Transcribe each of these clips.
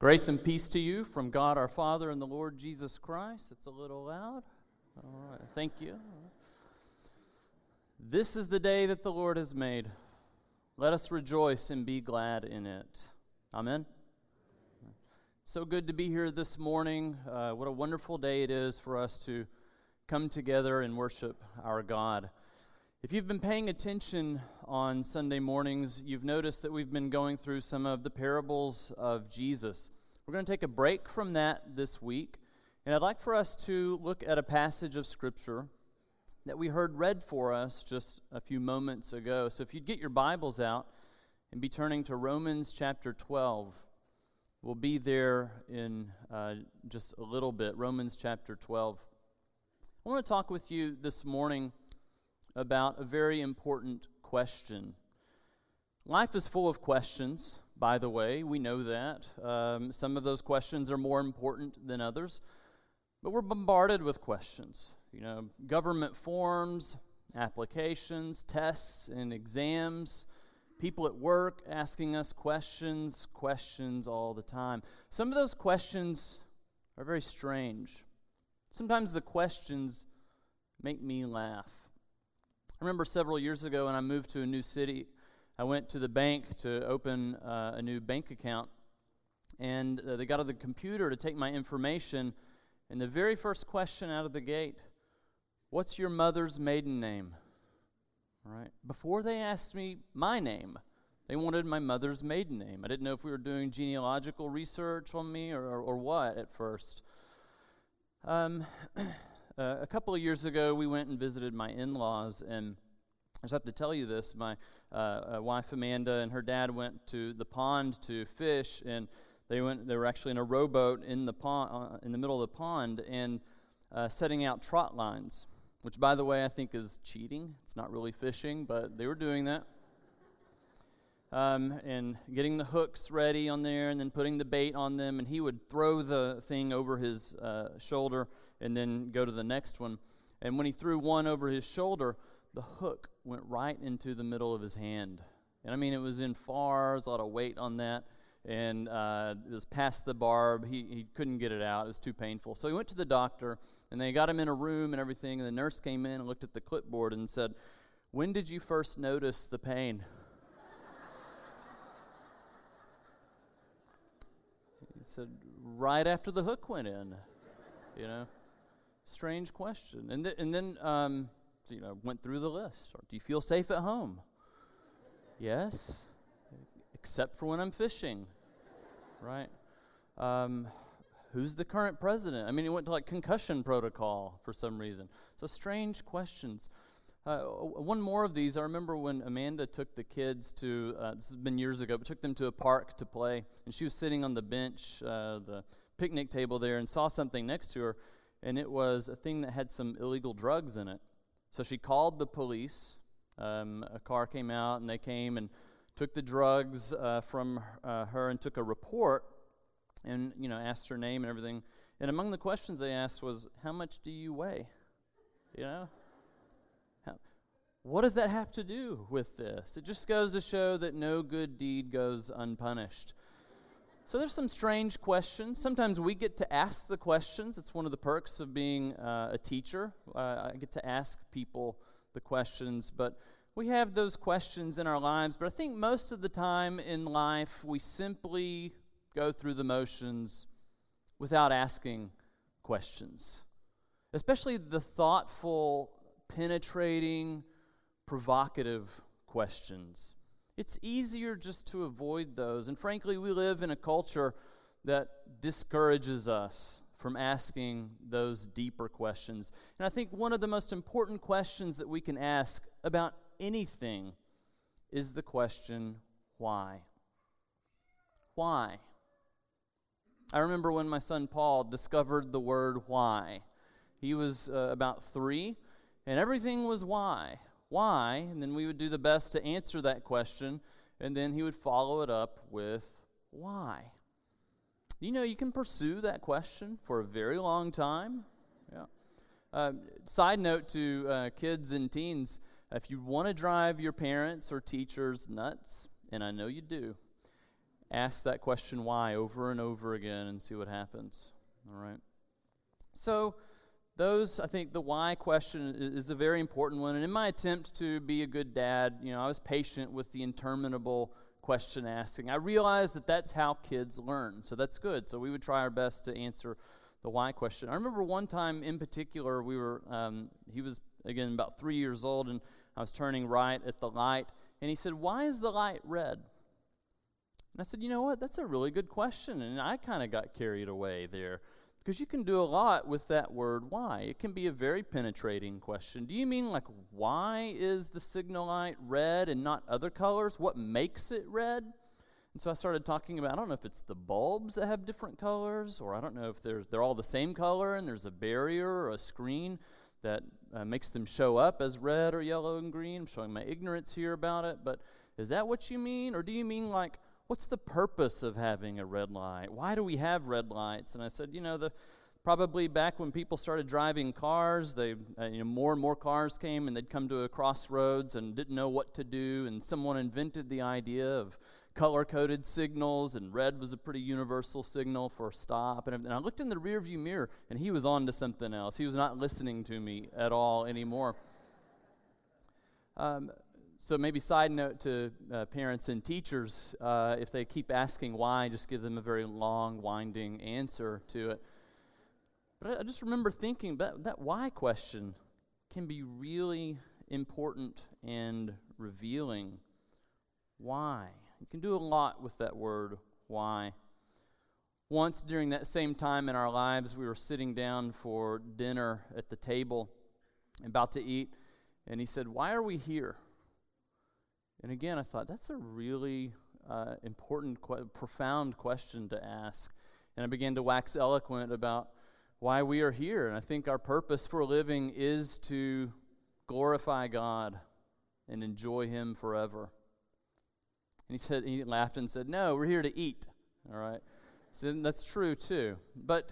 Grace and peace to you from God our Father and the Lord Jesus Christ. It's a little loud. All right, thank you. This is the day that the Lord has made. Let us rejoice and be glad in it. Amen. So good to be here this morning. Uh, what a wonderful day it is for us to come together and worship our God. If you've been paying attention on Sunday mornings, you've noticed that we've been going through some of the parables of Jesus. We're going to take a break from that this week, and I'd like for us to look at a passage of Scripture that we heard read for us just a few moments ago. So if you'd get your Bibles out and be turning to Romans chapter 12, we'll be there in uh, just a little bit. Romans chapter 12. I want to talk with you this morning about a very important question. Life is full of questions, by the way. We know that. Um, some of those questions are more important than others, but we're bombarded with questions. You know, government forms, applications, tests, and exams. People at work asking us questions, questions all the time. Some of those questions are very strange. Sometimes the questions make me laugh. I remember several years ago when I moved to a new city, I went to the bank to open uh, a new bank account, and uh, they got on the computer to take my information. And the very first question out of the gate, What's your mother's maiden name? Right. Before they asked me my name, they wanted my mother's maiden name. I didn't know if we were doing genealogical research on me or, or, or what at first. Um, Uh, a couple of years ago, we went and visited my in laws, and I just have to tell you this. My uh, uh, wife Amanda and her dad went to the pond to fish, and they went. They were actually in a rowboat in the pond, uh, in the middle of the pond, and uh, setting out trot lines. Which, by the way, I think is cheating. It's not really fishing, but they were doing that. Um, and getting the hooks ready on there, and then putting the bait on them, and he would throw the thing over his uh, shoulder and then go to the next one. And when he threw one over his shoulder, the hook went right into the middle of his hand. And I mean, it was in far, there's a lot of weight on that. And uh, it was past the barb. He, he couldn't get it out. It was too painful. So he went to the doctor, and they got him in a room and everything. And the nurse came in and looked at the clipboard and said, When did you first notice the pain? he said, Right after the hook went in. You know? Strange question. And, th- and then, um, so, you know, went through the list. Or, Do you feel safe at home? yes, except for when I'm fishing, right? Um, who's the current president? I mean, he went to like concussion protocol for some reason. So strange questions. Uh, one more of these. I remember when Amanda took the kids to. Uh, this has been years ago, but took them to a park to play, and she was sitting on the bench, uh, the picnic table there, and saw something next to her, and it was a thing that had some illegal drugs in it. So she called the police. Um, a car came out, and they came and took the drugs uh, from uh, her and took a report, and you know asked her name and everything. And among the questions they asked was, "How much do you weigh?" You know. What does that have to do with this? It just goes to show that no good deed goes unpunished. So there's some strange questions. Sometimes we get to ask the questions. It's one of the perks of being uh, a teacher. Uh, I get to ask people the questions, but we have those questions in our lives. But I think most of the time in life, we simply go through the motions without asking questions, especially the thoughtful, penetrating, provocative questions. It's easier just to avoid those. And frankly, we live in a culture that discourages us from asking those deeper questions. And I think one of the most important questions that we can ask about anything is the question why? Why? I remember when my son Paul discovered the word why. He was uh, about three, and everything was why why, and then we would do the best to answer that question, and then he would follow it up with why. You know, you can pursue that question for a very long time. Yeah. Uh, side note to uh, kids and teens if you want to drive your parents or teachers nuts, and I know you do, ask that question why over and over again and see what happens. All right. So, those, I think the why question is a very important one. And in my attempt to be a good dad, you know, I was patient with the interminable question asking. I realized that that's how kids learn. So that's good. So we would try our best to answer the why question. I remember one time in particular, we were, um, he was, again, about three years old, and I was turning right at the light, and he said, Why is the light red? And I said, You know what? That's a really good question. And I kind of got carried away there. Because you can do a lot with that word why. It can be a very penetrating question. Do you mean, like, why is the signal light red and not other colors? What makes it red? And so I started talking about I don't know if it's the bulbs that have different colors, or I don't know if they're, they're all the same color and there's a barrier or a screen that uh, makes them show up as red or yellow and green. I'm showing my ignorance here about it, but is that what you mean? Or do you mean, like, what's the purpose of having a red light? Why do we have red lights? And I said, you know, the probably back when people started driving cars, they uh, you know more and more cars came and they'd come to a crossroads and didn't know what to do and someone invented the idea of color-coded signals and red was a pretty universal signal for stop and, and I looked in the rearview mirror and he was on to something else. He was not listening to me at all anymore. Um, so maybe side note to uh, parents and teachers uh, if they keep asking why just give them a very long winding answer to it. But i, I just remember thinking that, that why question can be really important and revealing. Why? You can do a lot with that word why. Once during that same time in our lives we were sitting down for dinner at the table about to eat and he said why are we here and again, I thought that's a really uh, important, qu- profound question to ask. And I began to wax eloquent about why we are here. And I think our purpose for living is to glorify God and enjoy Him forever. And he said, he laughed and said, No, we're here to eat. All right. So that's true too. But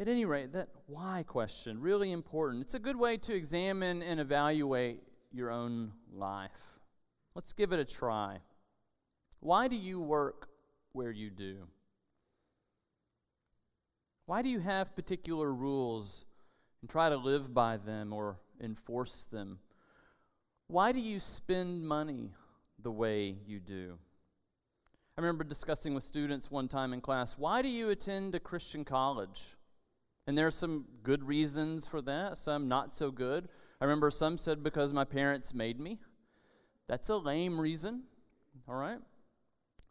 at any rate, that why question, really important. It's a good way to examine and evaluate your own life. Let's give it a try. Why do you work where you do? Why do you have particular rules and try to live by them or enforce them? Why do you spend money the way you do? I remember discussing with students one time in class why do you attend a Christian college? And there are some good reasons for that, some not so good. I remember some said because my parents made me. That's a lame reason, all right?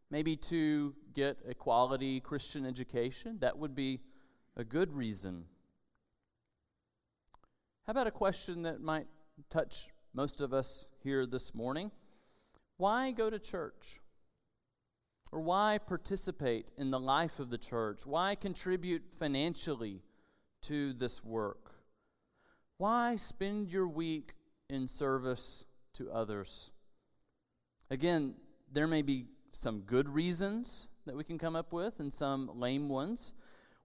Maybe to get a quality Christian education, that would be a good reason. How about a question that might touch most of us here this morning? Why go to church? Or why participate in the life of the church? Why contribute financially to this work? Why spend your week in service to others? Again, there may be some good reasons that we can come up with and some lame ones.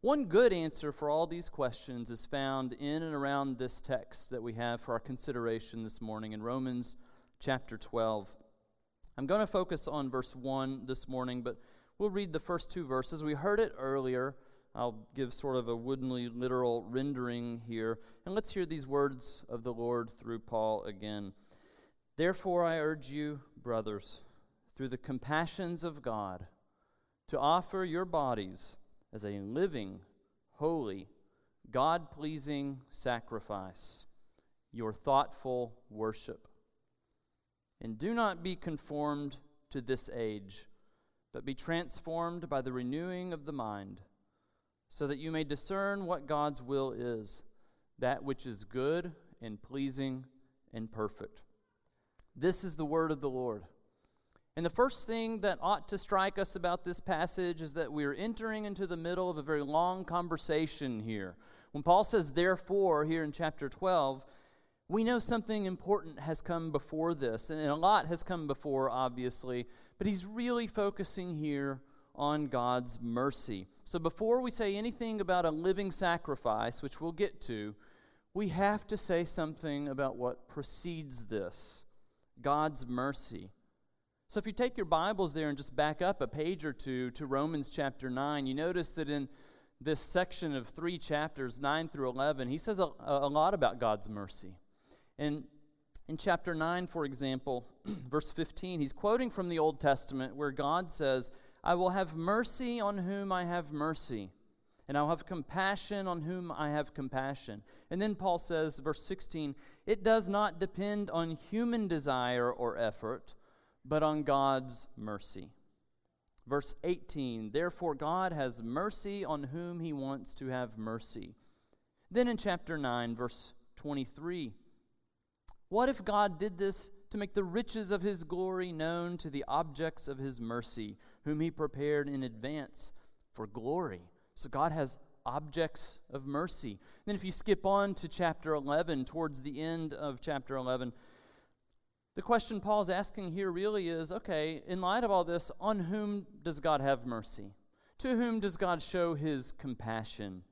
One good answer for all these questions is found in and around this text that we have for our consideration this morning in Romans chapter 12. I'm going to focus on verse 1 this morning, but we'll read the first two verses. We heard it earlier. I'll give sort of a woodenly literal rendering here. And let's hear these words of the Lord through Paul again. Therefore, I urge you, brothers, through the compassions of God, to offer your bodies as a living, holy, God pleasing sacrifice, your thoughtful worship. And do not be conformed to this age, but be transformed by the renewing of the mind so that you may discern what God's will is, that which is good and pleasing and perfect. This is the word of the Lord. And the first thing that ought to strike us about this passage is that we are entering into the middle of a very long conversation here. When Paul says, therefore, here in chapter 12, we know something important has come before this, and a lot has come before, obviously, but he's really focusing here on God's mercy. So before we say anything about a living sacrifice, which we'll get to, we have to say something about what precedes this God's mercy. So if you take your Bibles there and just back up a page or two to Romans chapter 9, you notice that in this section of three chapters, 9 through 11, he says a, a lot about God's mercy. And in chapter 9, for example, verse 15, he's quoting from the Old Testament where God says, I will have mercy on whom I have mercy, and I'll have compassion on whom I have compassion. And then Paul says, verse 16, it does not depend on human desire or effort, but on God's mercy. Verse 18, therefore God has mercy on whom he wants to have mercy. Then in chapter 9, verse 23, what if God did this to make the riches of his glory known to the objects of his mercy, whom he prepared in advance for glory? So God has objects of mercy. Then, if you skip on to chapter 11, towards the end of chapter 11, the question Paul's asking here really is okay, in light of all this, on whom does God have mercy? To whom does God show his compassion?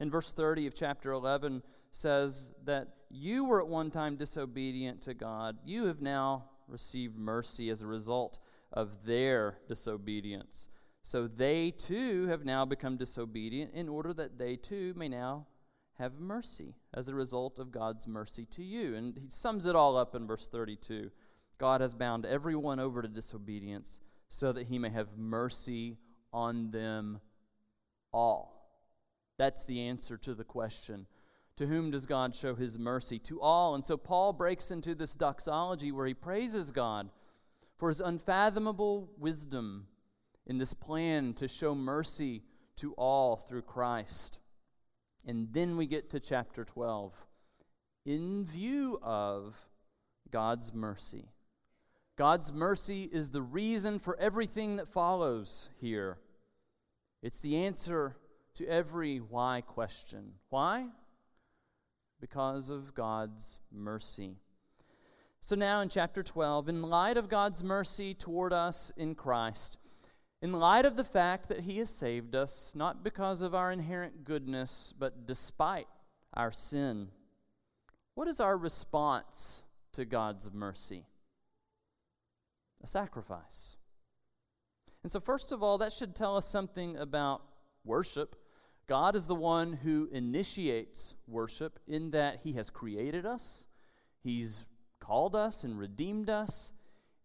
In verse 30 of chapter 11 says that you were at one time disobedient to God. You have now received mercy as a result of their disobedience. So they too have now become disobedient in order that they too may now have mercy as a result of God's mercy to you. And he sums it all up in verse 32. God has bound everyone over to disobedience so that he may have mercy on them all. That's the answer to the question to whom does God show his mercy? To all. And so Paul breaks into this doxology where he praises God for his unfathomable wisdom in this plan to show mercy to all through Christ. And then we get to chapter 12. In view of God's mercy. God's mercy is the reason for everything that follows here. It's the answer to every why question. Why? Because of God's mercy. So, now in chapter 12, in light of God's mercy toward us in Christ, in light of the fact that He has saved us, not because of our inherent goodness, but despite our sin, what is our response to God's mercy? A sacrifice. And so, first of all, that should tell us something about worship. God is the one who initiates worship in that He has created us, He's called us and redeemed us,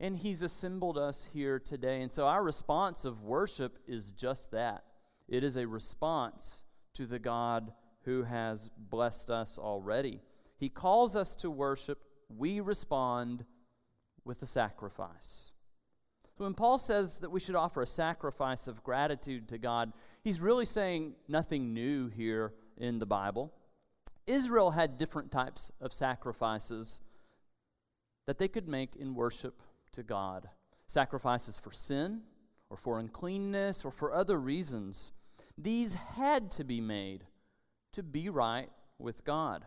and He's assembled us here today. And so our response of worship is just that it is a response to the God who has blessed us already. He calls us to worship, we respond with a sacrifice. So when Paul says that we should offer a sacrifice of gratitude to God, he's really saying nothing new here in the Bible. Israel had different types of sacrifices that they could make in worship to God sacrifices for sin, or for uncleanness, or for other reasons. These had to be made to be right with God.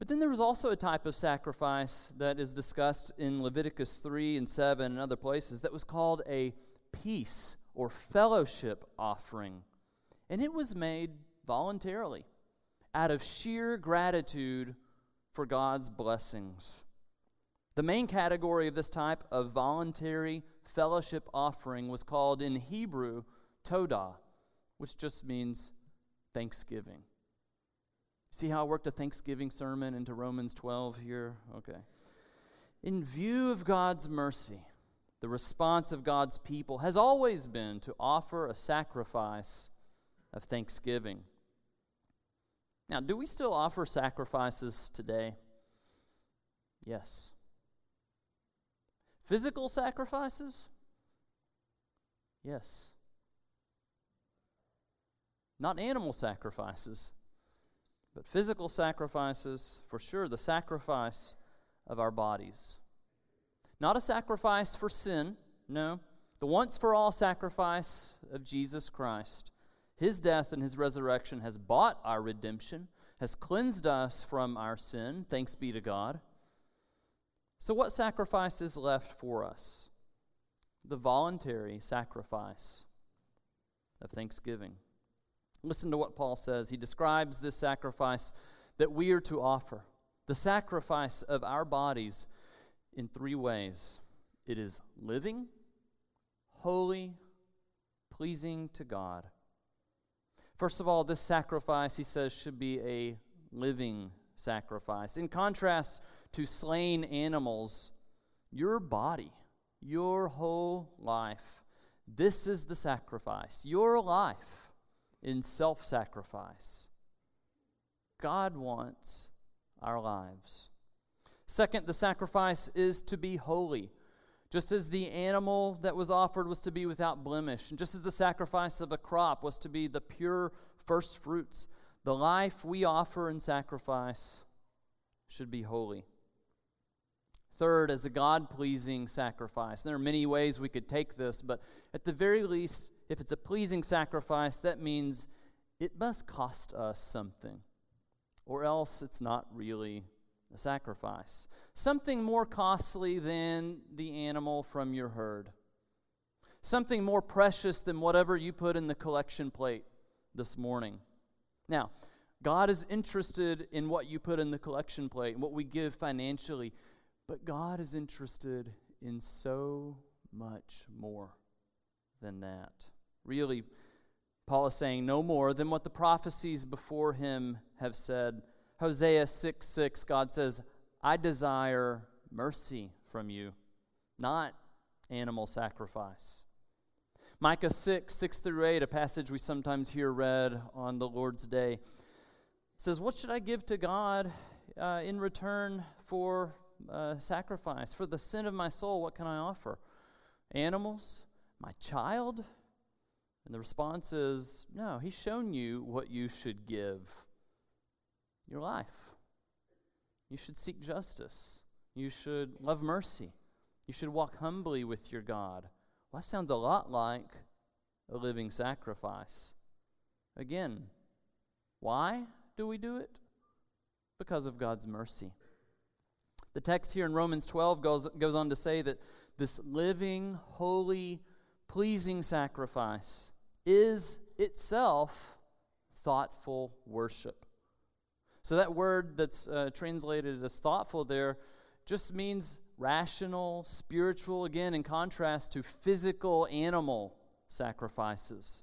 But then there was also a type of sacrifice that is discussed in Leviticus 3 and 7 and other places that was called a peace or fellowship offering. And it was made voluntarily out of sheer gratitude for God's blessings. The main category of this type of voluntary fellowship offering was called in Hebrew todah, which just means thanksgiving. See how I worked a Thanksgiving sermon into Romans 12 here? Okay. In view of God's mercy, the response of God's people has always been to offer a sacrifice of thanksgiving. Now, do we still offer sacrifices today? Yes. Physical sacrifices? Yes. Not animal sacrifices. But physical sacrifices, for sure, the sacrifice of our bodies. Not a sacrifice for sin, no. The once for all sacrifice of Jesus Christ. His death and his resurrection has bought our redemption, has cleansed us from our sin. Thanks be to God. So, what sacrifice is left for us? The voluntary sacrifice of thanksgiving. Listen to what Paul says. He describes this sacrifice that we are to offer the sacrifice of our bodies in three ways it is living, holy, pleasing to God. First of all, this sacrifice, he says, should be a living sacrifice. In contrast to slain animals, your body, your whole life, this is the sacrifice. Your life in self sacrifice. God wants our lives. Second, the sacrifice is to be holy. Just as the animal that was offered was to be without blemish, and just as the sacrifice of a crop was to be the pure first fruits, the life we offer in sacrifice should be holy. Third, as a God pleasing sacrifice. There are many ways we could take this, but at the very least, if it's a pleasing sacrifice, that means it must cost us something, or else it's not really a sacrifice. Something more costly than the animal from your herd. Something more precious than whatever you put in the collection plate this morning. Now, God is interested in what you put in the collection plate and what we give financially, but God is interested in so much more than that. Really, Paul is saying no more than what the prophecies before him have said. Hosea 6 6, God says, I desire mercy from you, not animal sacrifice. Micah 6, 6 through 8, a passage we sometimes hear read on the Lord's day, says, What should I give to God uh, in return for uh, sacrifice? For the sin of my soul, what can I offer? Animals? My child? And the response is, No, He's shown you what you should give your life. You should seek justice. You should love mercy. You should walk humbly with your God. Well, that sounds a lot like a living sacrifice. Again, why do we do it? Because of God's mercy. The text here in Romans 12 goes, goes on to say that this living, holy, pleasing sacrifice is itself thoughtful worship. So that word that's uh, translated as thoughtful there just means rational, spiritual, again, in contrast to physical animal sacrifices.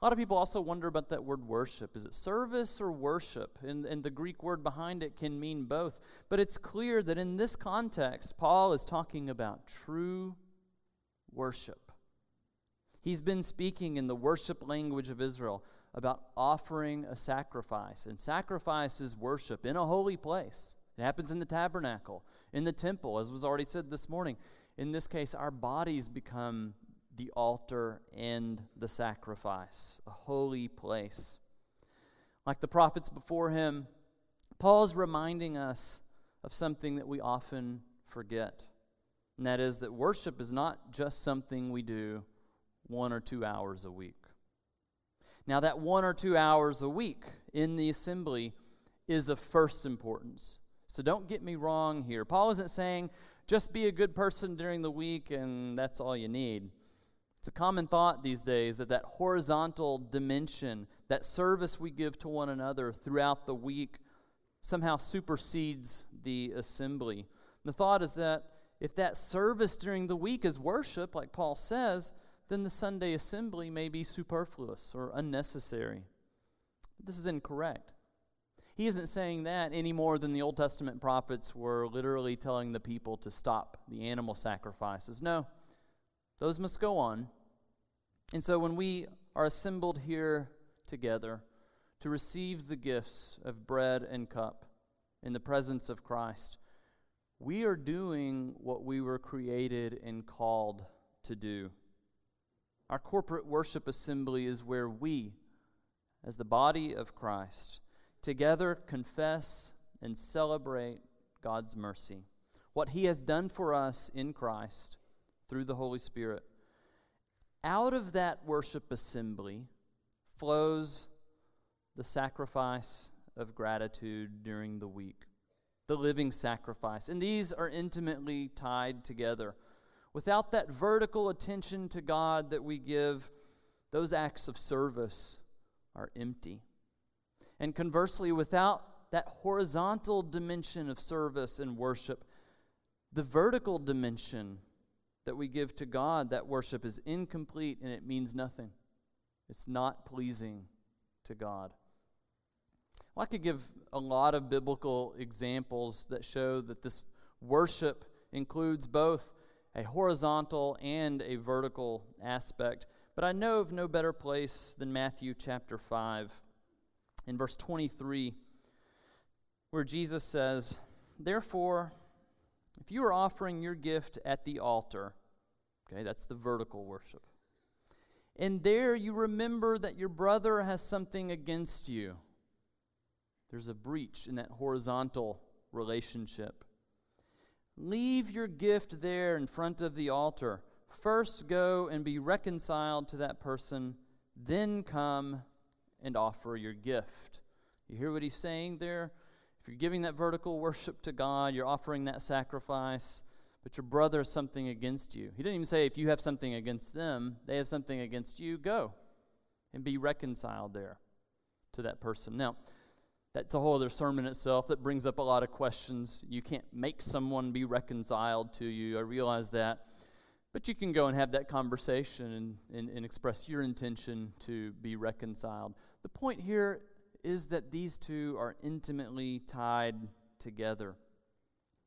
A lot of people also wonder about that word worship. Is it service or worship? And, and the Greek word behind it can mean both. But it's clear that in this context, Paul is talking about true worship. He's been speaking in the worship language of Israel about offering a sacrifice. And sacrifice is worship in a holy place. It happens in the tabernacle, in the temple, as was already said this morning. In this case, our bodies become the altar and the sacrifice, a holy place. Like the prophets before him, Paul is reminding us of something that we often forget. And that is that worship is not just something we do one or two hours a week. Now, that one or two hours a week in the assembly is of first importance. So don't get me wrong here. Paul isn't saying just be a good person during the week and that's all you need. It's a common thought these days that that horizontal dimension, that service we give to one another throughout the week, somehow supersedes the assembly. The thought is that if that service during the week is worship, like Paul says, then the Sunday assembly may be superfluous or unnecessary. This is incorrect. He isn't saying that any more than the Old Testament prophets were literally telling the people to stop the animal sacrifices. No, those must go on. And so when we are assembled here together to receive the gifts of bread and cup in the presence of Christ, we are doing what we were created and called to do. Our corporate worship assembly is where we, as the body of Christ, together confess and celebrate God's mercy, what He has done for us in Christ through the Holy Spirit. Out of that worship assembly flows the sacrifice of gratitude during the week, the living sacrifice. And these are intimately tied together. Without that vertical attention to God that we give, those acts of service are empty. And conversely, without that horizontal dimension of service and worship, the vertical dimension that we give to God, that worship is incomplete and it means nothing. It's not pleasing to God. Well, I could give a lot of biblical examples that show that this worship includes both a horizontal and a vertical aspect. But I know of no better place than Matthew chapter 5. In verse 23, where Jesus says, Therefore, if you are offering your gift at the altar, okay, that's the vertical worship, and there you remember that your brother has something against you, there's a breach in that horizontal relationship. Leave your gift there in front of the altar. First go and be reconciled to that person, then come and offer your gift. You hear what he's saying there? If you're giving that vertical worship to God, you're offering that sacrifice, but your brother has something against you. He didn't even say if you have something against them, they have something against you, go and be reconciled there to that person. Now, that's a whole other sermon itself that brings up a lot of questions. You can't make someone be reconciled to you. I realize that. But you can go and have that conversation and, and, and express your intention to be reconciled. The point here is that these two are intimately tied together.